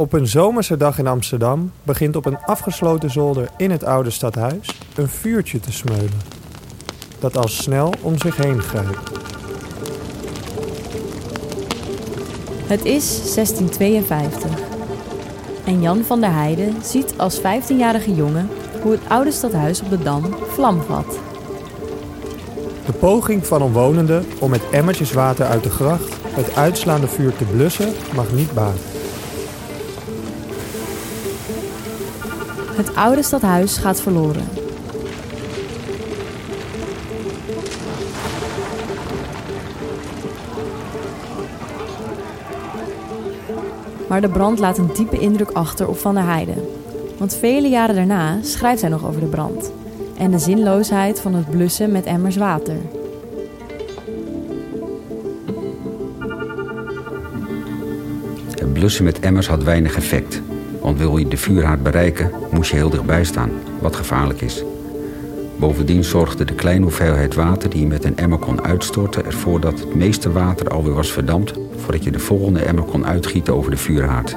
Op een zomerse dag in Amsterdam begint op een afgesloten zolder in het oude stadhuis een vuurtje te smeulen. Dat al snel om zich heen grijpt. Het is 1652. En Jan van der Heijden ziet als 15-jarige jongen hoe het oude stadhuis op de Dam vlam vat. De poging van omwonenden om met emmertjes water uit de gracht het uitslaande vuur te blussen mag niet baten. Het oude stadhuis gaat verloren. Maar de brand laat een diepe indruk achter op Van der Heijden. Want vele jaren daarna schrijft hij nog over de brand en de zinloosheid van het blussen met emmers water. Het blussen met emmers had weinig effect. Want wil je de vuurhaard bereiken, moest je heel dichtbij staan, wat gevaarlijk is. Bovendien zorgde de kleine hoeveelheid water die je met een emmer kon uitstorten ervoor dat het meeste water alweer was verdampt voordat je de volgende emmer kon uitgieten over de vuurhaard.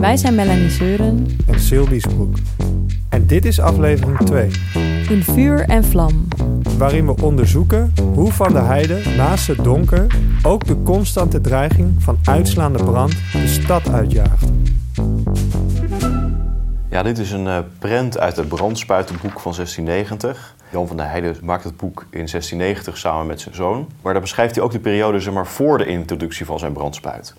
Wij zijn Melanie Seuren En Sylvie Broek. En dit is aflevering 2, in Vuur en Vlam. Waarin we onderzoeken hoe Van der Heijden naast het donker ook de constante dreiging van uitslaande brand de stad uitjaagt. Ja, dit is een eh, prent uit het brandspuitenboek van 1690. Jan van der Heijden maakt het boek in 1690 samen met zijn zoon. Maar daar beschrijft hij ook de periode zeg maar, voor de introductie van zijn brandspuit.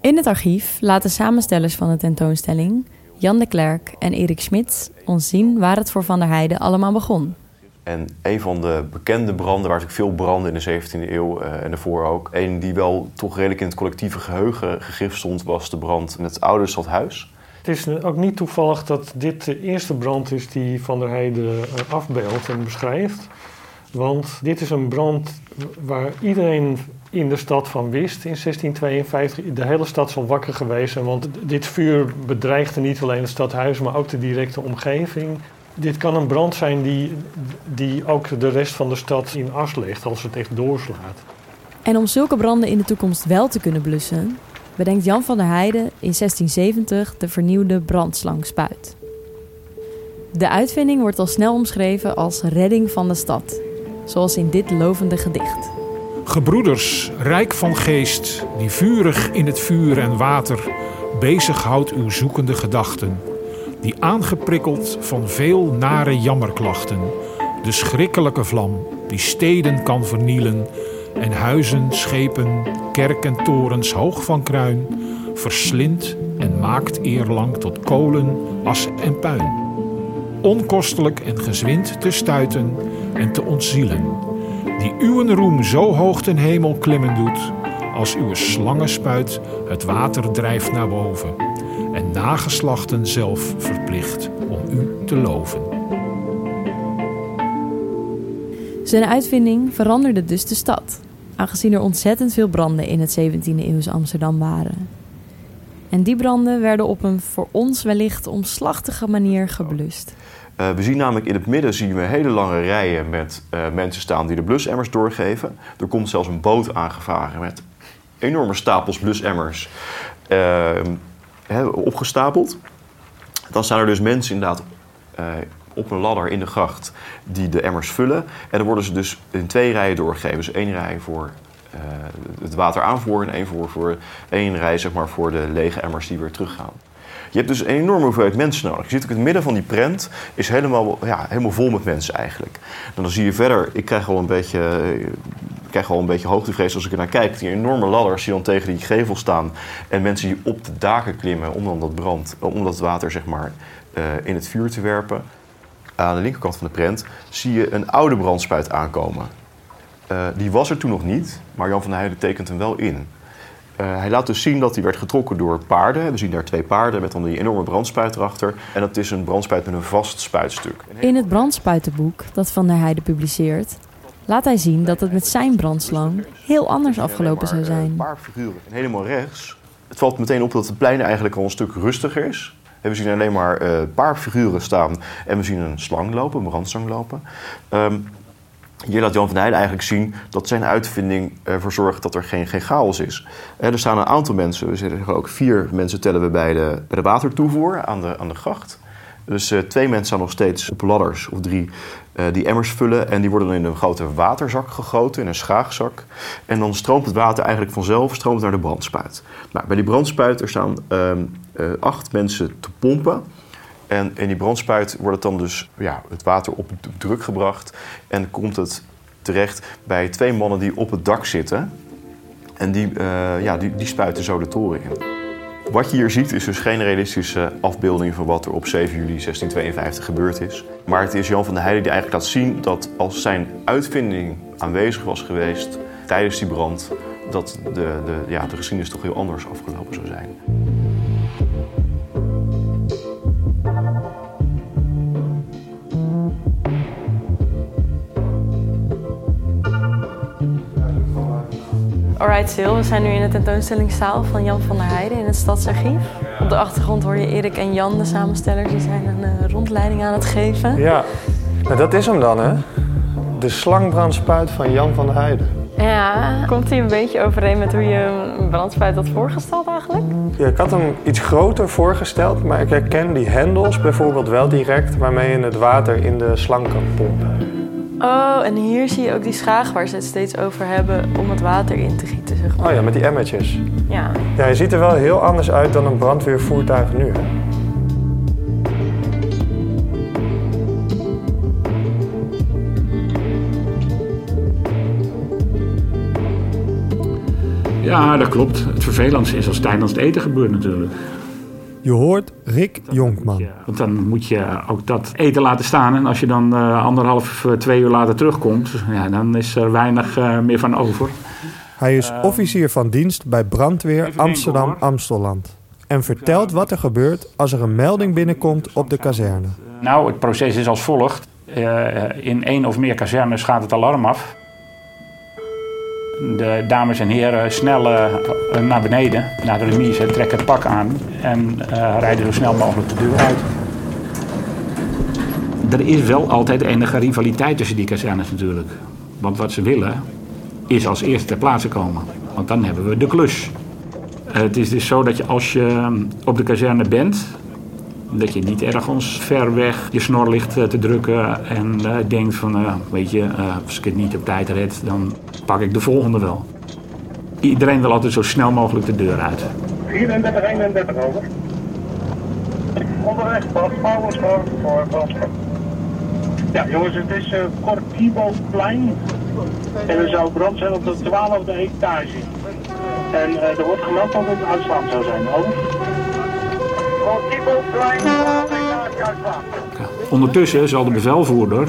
In het archief laten samenstellers van de tentoonstelling, Jan de Klerk en Erik Smits, ons zien waar het voor Van der Heijden allemaal begon. En een van de bekende branden, waar natuurlijk veel branden in de 17e eeuw eh, en daarvoor ook. Een die wel toch redelijk in het collectieve geheugen gegrift stond, was de brand in het oude stadhuis. Het is ook niet toevallig dat dit de eerste brand is die Van der Heijden eh, afbeeldt en beschrijft. Want dit is een brand waar iedereen in de stad van wist in 1652. De hele stad zal wakker geweest want dit vuur bedreigde niet alleen het stadhuis, maar ook de directe omgeving. Dit kan een brand zijn die, die ook de rest van de stad in as legt als het echt doorslaat. En om zulke branden in de toekomst wel te kunnen blussen, bedenkt Jan van der Heijden in 1670 de vernieuwde brandslangspuit. De uitvinding wordt al snel omschreven als redding van de stad, zoals in dit lovende gedicht. Gebroeders, rijk van geest, die vurig in het vuur en water bezighoudt uw zoekende gedachten, die aangeprikkeld van veel nare jammerklachten, de schrikkelijke vlam die steden kan vernielen en huizen, schepen, kerk en torens hoog van kruin, verslindt en maakt eerlang tot kolen, as en puin. Onkostelijk en gezwind te stuiten en te ontzielen die uw roem zo hoog ten hemel klimmen doet, als uw slangenspuit het water drijft naar boven, en nageslachten zelf verplicht om u te loven. Zijn uitvinding veranderde dus de stad, aangezien er ontzettend veel branden in het 17e eeuwse Amsterdam waren. En die branden werden op een voor ons wellicht omslachtige manier geblust. Eh, we zien namelijk in het midden zien we hele lange rijen met eh, mensen staan die de blusemmers doorgeven. Er komt zelfs een boot aangevaren met enorme stapels blusemmers eh, opgestapeld. Dan staan er dus mensen inderdaad eh, op een ladder in de gracht die de emmers vullen. En dan worden ze dus in twee rijen doorgegeven. Dus één rij voor eh, het water aanvoeren en één, voor, voor, één rij zeg maar, voor de lege emmers die weer teruggaan. Je hebt dus een enorme hoeveelheid mensen nodig. Je ziet ook in het midden van die prent is helemaal, ja, helemaal vol met mensen eigenlijk. En dan zie je verder, ik krijg al een beetje, eh, krijg al een beetje hoogtevrees als ik er naar kijk. Die enorme ladders die dan tegen die gevel staan. En mensen die op de daken klimmen om dan dat brand, om dat water zeg maar eh, in het vuur te werpen. Aan de linkerkant van de prent zie je een oude brandspuit aankomen. Eh, die was er toen nog niet, maar Jan van der Heijden tekent hem wel in. Eh, hij laat dus zien dat hij werd getrokken door paarden. We zien daar twee paarden met dan die enorme brandspuit erachter. En dat is een brandspuit met een vast spuitstuk. In het brandspuitenboek dat Van der Heijden publiceert, laat hij zien dat het met zijn brandslang heel anders afgelopen zou Een zijn. paar figuren. En helemaal rechts. Het valt meteen op dat het plein eigenlijk al een stuk rustiger is. We zien alleen maar eh, een paar figuren staan. En we zien een slang lopen, een brandslang lopen. Ehm, Hier laat Jan van Heijden eigenlijk zien dat zijn uitvinding ervoor zorgt dat er geen, geen chaos is. Eh, er staan een aantal mensen, we zeggen ook vier mensen tellen we bij de, bij de watertoevoer aan de, aan de gracht. Dus uh, twee mensen staan nog steeds op ladders, of drie, uh, die emmers vullen. En die worden dan in een grote waterzak gegoten, in een schaagzak. En dan stroomt het water eigenlijk vanzelf stroomt naar de brandspuit. Nou, bij die brandspuit er staan uh, acht mensen te pompen. En in die brandspuit wordt het dan dus ja, het water op druk gebracht. En komt het terecht bij twee mannen die op het dak zitten. En die, ja, die, die spuiten zo de toren in. Wat je hier ziet is dus geen realistische afbeelding van wat er op 7 juli 1652 gebeurd is. Maar het is Jan van der Heijden die eigenlijk laat zien dat als zijn uitvinding aanwezig was geweest tijdens die brand, dat de, de, ja, de geschiedenis toch heel anders afgelopen zou zijn. Alright Sil, we zijn nu in de tentoonstellingszaal van Jan van der Heijden in het Stadsarchief. Op de achtergrond hoor je Erik en Jan, de samenstellers, die zijn een uh, rondleiding aan het geven. Ja, nou, dat is hem dan hè. De slangbrandspuit van Jan van der Heijden. Ja, komt hij een beetje overeen met hoe je een brandspuit had voorgesteld eigenlijk? Ja, ik had hem iets groter voorgesteld, maar ik herken die hendels bijvoorbeeld wel direct waarmee je het water in de slang kan pompen. Oh, en hier zie je ook die schaag waar ze het steeds over hebben om het water in te gieten, zeg maar. Oh ja, met die emmertjes. Ja. Ja, je ziet er wel heel anders uit dan een brandweervoertuig nu, hè? Ja, dat klopt. Het vervelendste is als tijdens het eten gebeurt natuurlijk. Je hoort Rick Jonkman. Want dan moet je ook dat eten laten staan. En als je dan uh, anderhalf, uh, twee uur later terugkomt, ja, dan is er weinig uh, meer van over. Hij is officier van dienst bij Brandweer Amsterdam-Amstelland. En vertelt wat er gebeurt als er een melding binnenkomt op de kazerne. Nou, het proces is als volgt. in één of meer kazernes gaat het alarm af. De dames en heren snel uh, naar beneden, naar de remise, trekken het pak aan en uh, rijden zo snel mogelijk de deur uit. Er is wel altijd enige rivaliteit tussen die kazernes natuurlijk. Want wat ze willen is als eerste ter plaatse komen. Want dan hebben we de klus. Het is dus zo dat je als je op de kazerne bent, dat je niet ergens ver weg je snor ligt te drukken en denkt van, weet je, als ik het niet op tijd red, dan pak ik de volgende wel. Iedereen wil altijd zo snel mogelijk de deur uit. 34, 31 over. Onderweg, Power voor, voor Brandstad. Ja jongens, het is uh, Cortiboplein en er zou brand zijn op de 12e etage. En er wordt gemeld dat het uitslaand zou zijn. Over. Ja. Ondertussen zal de bevelvoerder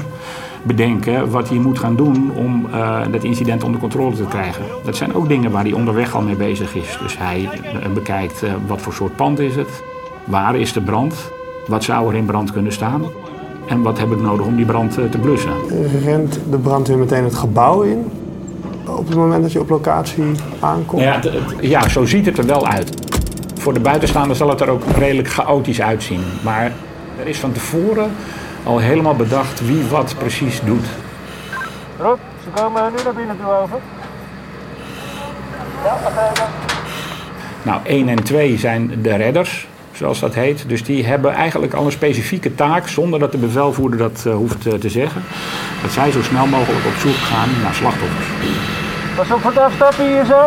bedenken wat hij moet gaan doen om uh, dat incident onder controle te krijgen. Dat zijn ook dingen waar hij onderweg al mee bezig is. Dus hij uh, bekijkt uh, wat voor soort pand is het, waar is de brand, wat zou er in brand kunnen staan en wat heb ik nodig om die brand te blussen. Rent de brandweer meteen het gebouw in op het moment dat je op locatie aankomt? Ja, ja zo ziet het er wel uit. Voor de buitenstaander zal het er ook redelijk chaotisch uitzien. Maar er is van tevoren al helemaal bedacht wie wat precies doet. Rob, ze komen nu naar binnen toe over. Ja, begrepen. Nou, 1 en 2 zijn de redders, zoals dat heet. Dus die hebben eigenlijk al een specifieke taak, zonder dat de bevelvoerder dat uh, hoeft uh, te zeggen. Dat zij zo snel mogelijk op zoek gaan naar slachtoffers. Pas op voor het afstappen hier zo.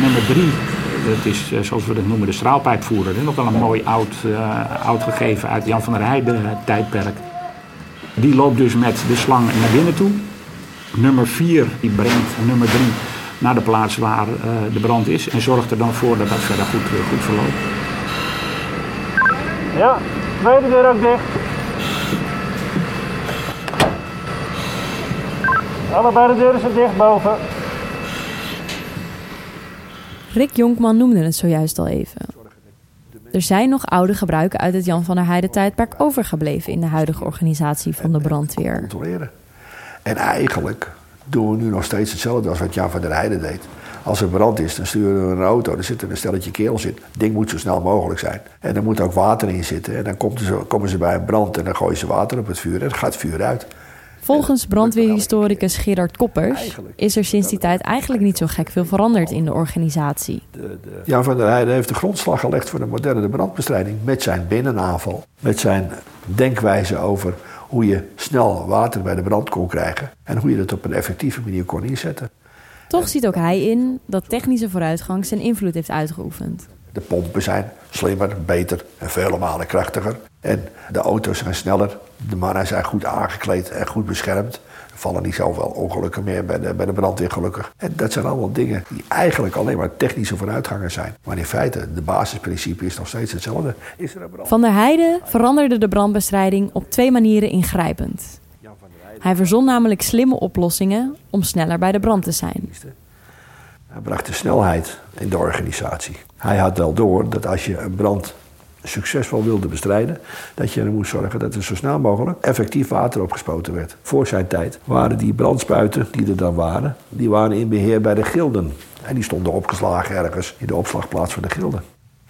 Nummer 3 dat is zoals we dat noemen de straalpijpvoerder. Nog wel een mooi oud, uh, oud gegeven uit Jan van der Heijden tijdperk. Die loopt dus met de slang naar binnen toe. Nummer 4 die brengt nummer 3 naar de plaats waar uh, de brand is. En zorgt er dan voor dat dat verder goed, goed verloopt. Ja, tweede deur ook dicht. Allebei de deuren zijn dicht boven. Rick Jonkman noemde het zojuist al even. Er zijn nog oude gebruiken uit het Jan van der Heijden tijdperk overgebleven in de huidige organisatie van de brandweer. Controleren. En eigenlijk doen we nu nog steeds hetzelfde als wat Jan van der Heijden deed. Als er brand is, dan sturen we een auto, er zit een stelletje kerels in. Ding moet zo snel mogelijk zijn. En er moet ook water in zitten. En dan komen ze, komen ze bij een brand en dan gooien ze water op het vuur en dan gaat het vuur uit. Volgens brandweerhistoricus Gerard Koppers is er sinds die tijd eigenlijk niet zo gek veel veranderd in de organisatie. Jan van der Heijden heeft de grondslag gelegd voor de moderne brandbestrijding met zijn binnenaanval. Met zijn denkwijze over hoe je snel water bij de brand kon krijgen en hoe je dat op een effectieve manier kon inzetten. Toch ziet ook hij in dat technische vooruitgang zijn invloed heeft uitgeoefend. De pompen zijn slimmer, beter en vele malen krachtiger. En de auto's zijn sneller. De mannen zijn goed aangekleed en goed beschermd. Er vallen niet zoveel ongelukken meer bij de, bij de brandweer gelukkig. En dat zijn allemaal dingen die eigenlijk alleen maar technische vooruitgangen zijn. Maar in feite, de basisprincipe is nog steeds hetzelfde. Is er een brand? Van der Heijden veranderde de brandbestrijding op twee manieren ingrijpend. Hij verzon namelijk slimme oplossingen om sneller bij de brand te zijn. Hij bracht de snelheid in de organisatie. Hij had wel door dat als je een brand succesvol wilde bestrijden, dat je er moest zorgen dat er zo snel mogelijk effectief water opgespoten werd. Voor zijn tijd waren die brandspuiten die er dan waren, die waren in beheer bij de gilden. En die stonden opgeslagen ergens in de opslagplaats van de gilden.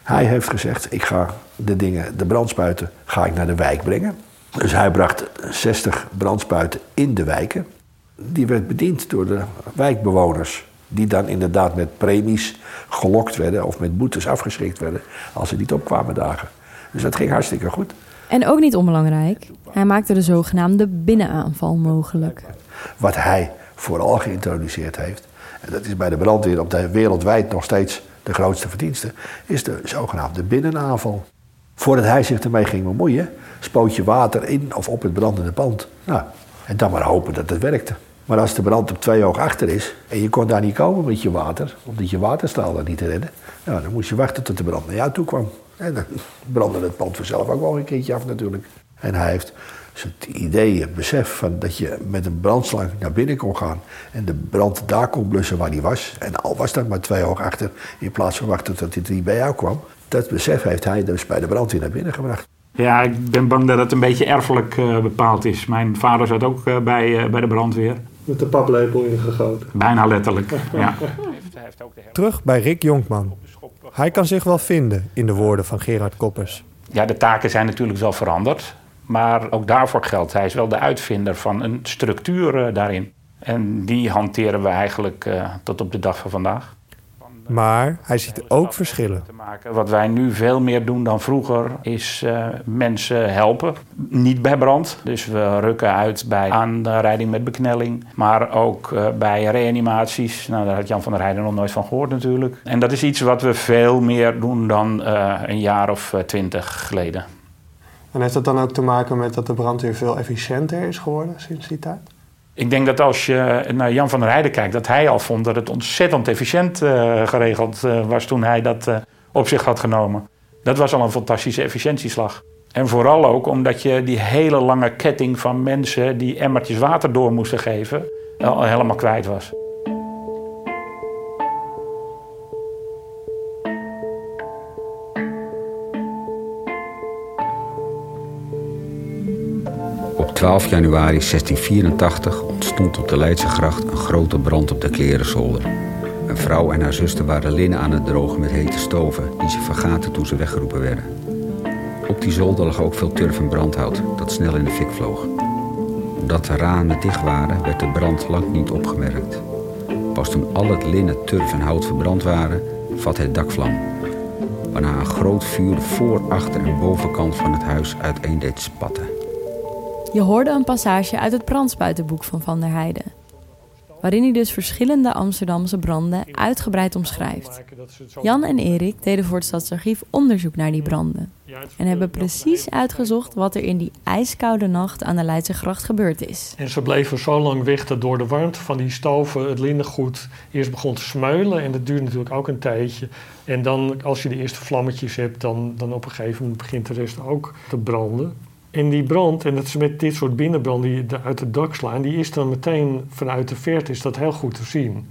Hij heeft gezegd, ik ga de dingen, de brandspuiten, ga ik naar de wijk brengen. Dus hij bracht 60 brandspuiten in de wijken. Die werd bediend door de wijkbewoners. Die dan inderdaad met premies gelokt werden of met boetes afgeschrikt werden als ze niet opkwamen dagen. Dus dat ging hartstikke goed. En ook niet onbelangrijk, hij maakte de zogenaamde binnenaanval mogelijk. Wat hij vooral geïntroduceerd heeft, en dat is bij de brandweer op de wereldwijd nog steeds de grootste verdienste, is de zogenaamde binnenaanval. Voordat hij zich ermee ging bemoeien, spoot je water in of op het brandende pand. Nou, en dan maar hopen dat het werkte. Maar als de brand op twee hoog achter is en je kon daar niet komen met je water, omdat je waterstaal daar niet te redden, nou, dan moest je wachten tot de brand naar jou toe kwam. En dan brandde het pand vanzelf ook wel een keertje af natuurlijk. En hij heeft het idee, het besef van dat je met een brandslang naar binnen kon gaan en de brand daar kon blussen waar die was. En al was dat maar twee hoog achter, in plaats van wachten tot dit niet bij jou kwam. Dat besef heeft hij dus bij de brandweer naar binnen gebracht. Ja, ik ben bang dat het een beetje erfelijk uh, bepaald is. Mijn vader zat ook uh, bij, uh, bij de brandweer. Met de paplepel ingegoten. Bijna letterlijk, ja. Terug bij Rick Jonkman. Hij kan zich wel vinden in de woorden van Gerard Koppers. Ja, de taken zijn natuurlijk wel veranderd. Maar ook daarvoor geldt, hij is wel de uitvinder van een structuur daarin. En die hanteren we eigenlijk tot op de dag van vandaag. Maar hij ziet ook verschillen. Wat wij nu veel meer doen dan vroeger is uh, mensen helpen. Niet bij brand. Dus we rukken uit bij aanrijding met beknelling. Maar ook uh, bij reanimaties. Nou, daar had Jan van der Heijden nog nooit van gehoord natuurlijk. En dat is iets wat we veel meer doen dan uh, een jaar of twintig geleden. En heeft dat dan ook te maken met dat de brandweer veel efficiënter is geworden sinds die tijd? Ik denk dat als je naar Jan van der Heijden kijkt, dat hij al vond dat het ontzettend efficiënt uh, geregeld uh, was toen hij dat uh, op zich had genomen. Dat was al een fantastische efficiëntieslag. En vooral ook omdat je die hele lange ketting van mensen die emmertjes water door moesten geven, al helemaal kwijt was. 12 januari 1684 ontstond op de Leidse gracht een grote brand op de klerenzolder. Een vrouw en haar zuster waren linnen aan het drogen met hete stoven die ze vergaten toen ze weggeroepen werden. Op die zolder lag ook veel turf en brandhout dat snel in de fik vloog. Omdat de ramen dicht waren, werd de brand lang niet opgemerkt. Pas toen al het linnen, turf en hout verbrand waren, vatte het dak vlam. Waarna een groot vuur de voor, achter en bovenkant van het huis uiteen deed spatten. Je hoorde een passage uit het brandspuitenboek van Van der Heijden. Waarin hij dus verschillende Amsterdamse branden uitgebreid omschrijft. Jan en Erik deden voor het Stadsarchief onderzoek naar die branden. En hebben precies uitgezocht wat er in die ijskoude nacht aan de Leidse gracht gebeurd is. En ze bleven zo lang weg dat door de warmte van die stoven het linnengoed eerst begon te smeulen. En dat duurt natuurlijk ook een tijdje. En dan, als je de eerste vlammetjes hebt, dan, dan op een gegeven moment begint de rest ook te branden. En die brand, en dat is met dit soort binnenbranden die uit het dak slaan, die is dan meteen vanuit de verte is dat heel goed te zien.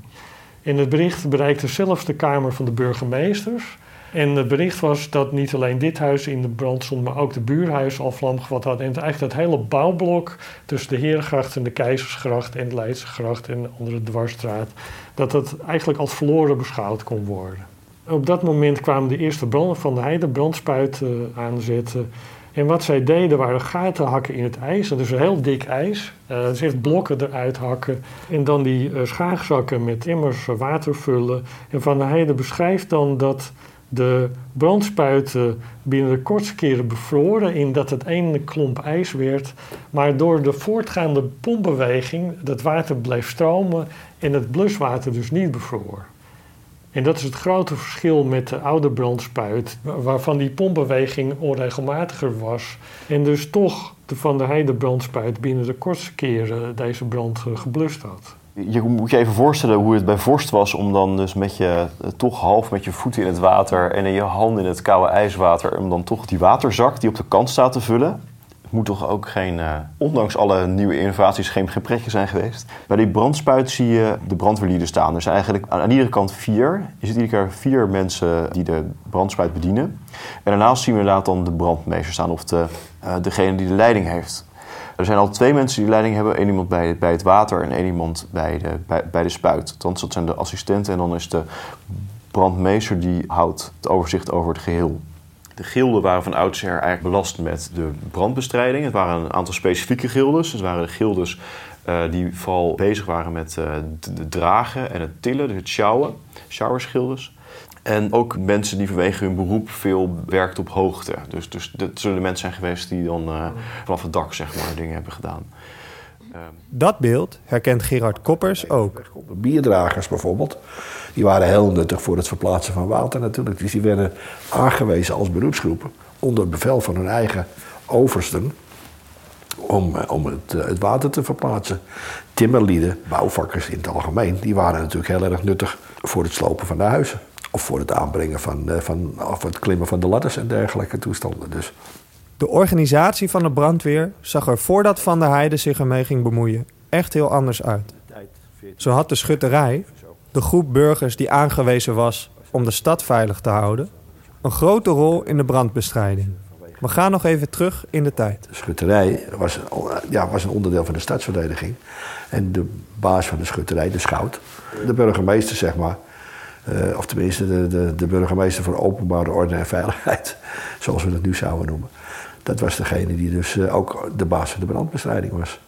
En het bericht bereikte zelfs de kamer van de burgemeesters. En het bericht was dat niet alleen dit huis in de brand stond, maar ook de buurhuis al vlam gevat had. En eigenlijk dat hele bouwblok tussen de Herengracht en de Keizersgracht en de Leidsgracht en de andere dwarsstraat, dat dat eigenlijk als verloren beschouwd kon worden. Op dat moment kwamen de eerste branden van de heide brandspuiten aanzetten. En wat zij deden waren gaten hakken in het ijs. Is een heel dik ijs. Uh, dus echt blokken eruit hakken. En dan die uh, schaagzakken met immers water vullen. En Van der Heijden beschrijft dan dat de brandspuiten binnen de kortste keren bevroren in dat het ene klomp ijs werd. Maar door de voortgaande pompbeweging dat water bleef stromen en het bluswater dus niet bevroor. En dat is het grote verschil met de oude brandspuit, waarvan die pompbeweging onregelmatiger was. En dus toch de Van der Heide brandspuit binnen de kortste keren deze brand geblust had. Je moet je even voorstellen hoe het bij vorst was om dan dus met je, toch half met je voeten in het water en in je handen in het koude ijswater, om dan toch die waterzak die op de kant staat te vullen. Moet toch ook geen, uh, ondanks alle nieuwe innovaties, geen gebrekje zijn geweest. Bij die brandspuit zie je de brandweerlieden staan. Er zijn eigenlijk aan, iedere kant vier. Je ziet iedere keer vier mensen die de brandspuit bedienen. En daarnaast zien we inderdaad dan de brandmeester staan of de, uh, degene die de leiding heeft. Er zijn al twee mensen die leiding hebben. Eén iemand bij, bij het water en één iemand bij de, bij, bij de spuit. Althans, dat zijn de assistenten. En dan is de brandmeester die houdt het overzicht over het geheel. De gilden waren van oudsher eigenlijk belast met de brandbestrijding. Het waren een aantal specifieke gildes. Het waren de gildes uh, die vooral bezig waren met uh, het dragen en het tillen, dus het sjouwen. Showerschildes. En ook mensen die vanwege hun beroep veel werkten op hoogte. Dus, dus dat zullen de mensen zijn geweest die dan uh, vanaf het dak zeg maar, dingen hebben gedaan. Dat beeld herkent Gerard Koppers ook. Bierdragers bijvoorbeeld, die waren heel nuttig voor het verplaatsen van water natuurlijk. Dus die werden aangewezen als beroepsgroepen onder bevel van hun eigen oversten om, om het, het water te verplaatsen. Timmerlieden, bouwvakkers in het algemeen, die waren natuurlijk heel erg nuttig voor het slopen van de huizen. Of voor het aanbrengen van, van of het klimmen van de ladders en dergelijke toestanden. Dus de organisatie van de brandweer zag er voordat Van der Heijden zich ermee ging bemoeien echt heel anders uit. Zo had de schutterij, de groep burgers die aangewezen was om de stad veilig te houden, een grote rol in de brandbestrijding. We gaan nog even terug in de tijd. De schutterij was, ja, was een onderdeel van de stadsverdediging. En de baas van de schutterij, de schout, de burgemeester zeg maar, uh, of tenminste de, de, de burgemeester voor openbare orde en veiligheid, zoals we dat nu zouden noemen. Dat was degene die dus uh, ook de baas van de brandbestrijding was.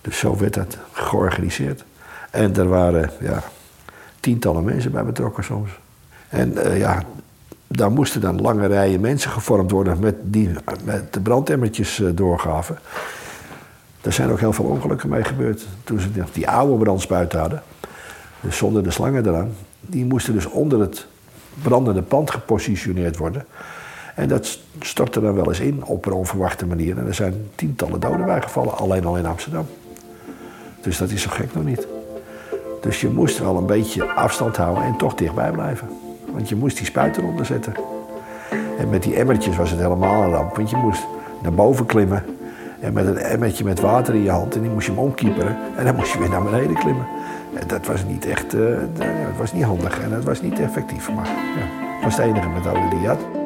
Dus zo werd dat georganiseerd. En er waren ja, tientallen mensen bij betrokken soms. En uh, ja, daar moesten dan lange rijen mensen gevormd worden met die met de brandemmertjes uh, doorgaven. Er zijn ook heel veel ongelukken mee gebeurd. Toen ze die oude brandspuit hadden, dus zonder de slangen eraan, die moesten dus onder het brandende pand gepositioneerd worden. En dat stortte dan wel eens in op een onverwachte manier. En er zijn tientallen doden bijgevallen, alleen al in Amsterdam. Dus dat is zo gek nog niet. Dus je moest wel een beetje afstand houden en toch dichtbij blijven. Want je moest die spuit eronder zetten. En met die emmertjes was het helemaal een ramp. Want je moest naar boven klimmen. En met een emmertje met water in je hand. En die moest je hem omkieperen. En dan moest je weer naar beneden klimmen. En dat was niet echt... Uh, was niet handig en dat was niet effectief. Maar ja, dat was de enige methode die je had.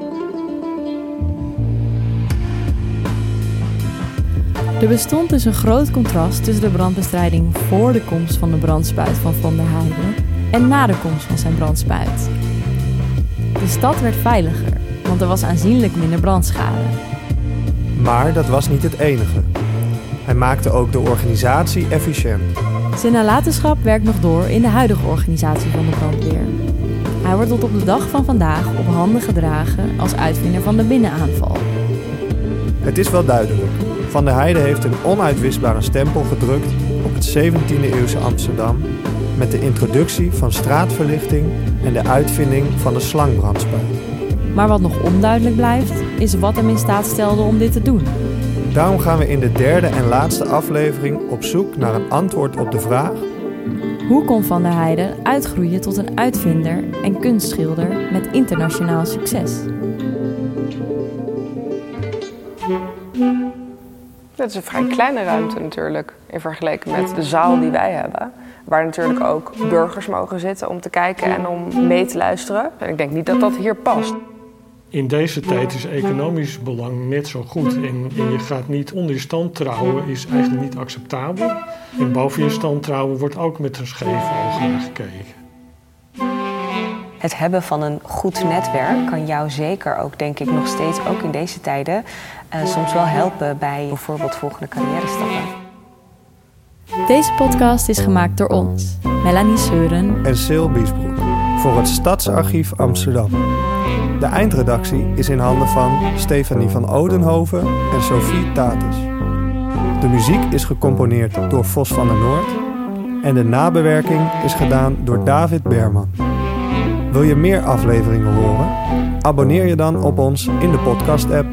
Er bestond dus een groot contrast tussen de brandbestrijding voor de komst van de brandspuit van Van der Heijden en na de komst van zijn brandspuit. De stad werd veiliger, want er was aanzienlijk minder brandschade. Maar dat was niet het enige. Hij maakte ook de organisatie efficiënt. Zijn nalatenschap werkt nog door in de huidige organisatie van de brandweer. Hij wordt tot op de dag van vandaag op handen gedragen als uitvinder van de binnenaanval. Het is wel duidelijk. Van der Heijden heeft een onuitwisbare stempel gedrukt op het 17e-eeuwse Amsterdam met de introductie van straatverlichting en de uitvinding van de slangbrandspuit. Maar wat nog onduidelijk blijft, is wat hem in staat stelde om dit te doen. Daarom gaan we in de derde en laatste aflevering op zoek naar een antwoord op de vraag: hoe kon Van der Heijden uitgroeien tot een uitvinder en kunstschilder met internationaal succes? Het is een vrij kleine ruimte natuurlijk in vergelijking met de zaal die wij hebben. Waar natuurlijk ook burgers mogen zitten om te kijken en om mee te luisteren. En ik denk niet dat dat hier past. In deze tijd is economisch belang net zo goed. En, en, je gaat niet onder je stand trouwen, is eigenlijk niet acceptabel. En boven je stand trouwen wordt ook met een scheef oog naar gekeken. Het hebben van een goed netwerk kan jou zeker ook, denk ik, nog steeds, ook in deze tijden, uh, soms wel helpen bij bijvoorbeeld volgende carrière stappen. Deze podcast is gemaakt door ons, Melanie Seuren en Sil Biesbroek, voor het Stadsarchief Amsterdam. De eindredactie is in handen van Stefanie van Odenhoven en Sophie Tatus. De muziek is gecomponeerd door Vos van der Noord en de nabewerking is gedaan door David Berman. Wil je meer afleveringen horen? Abonneer je dan op ons in de podcast-app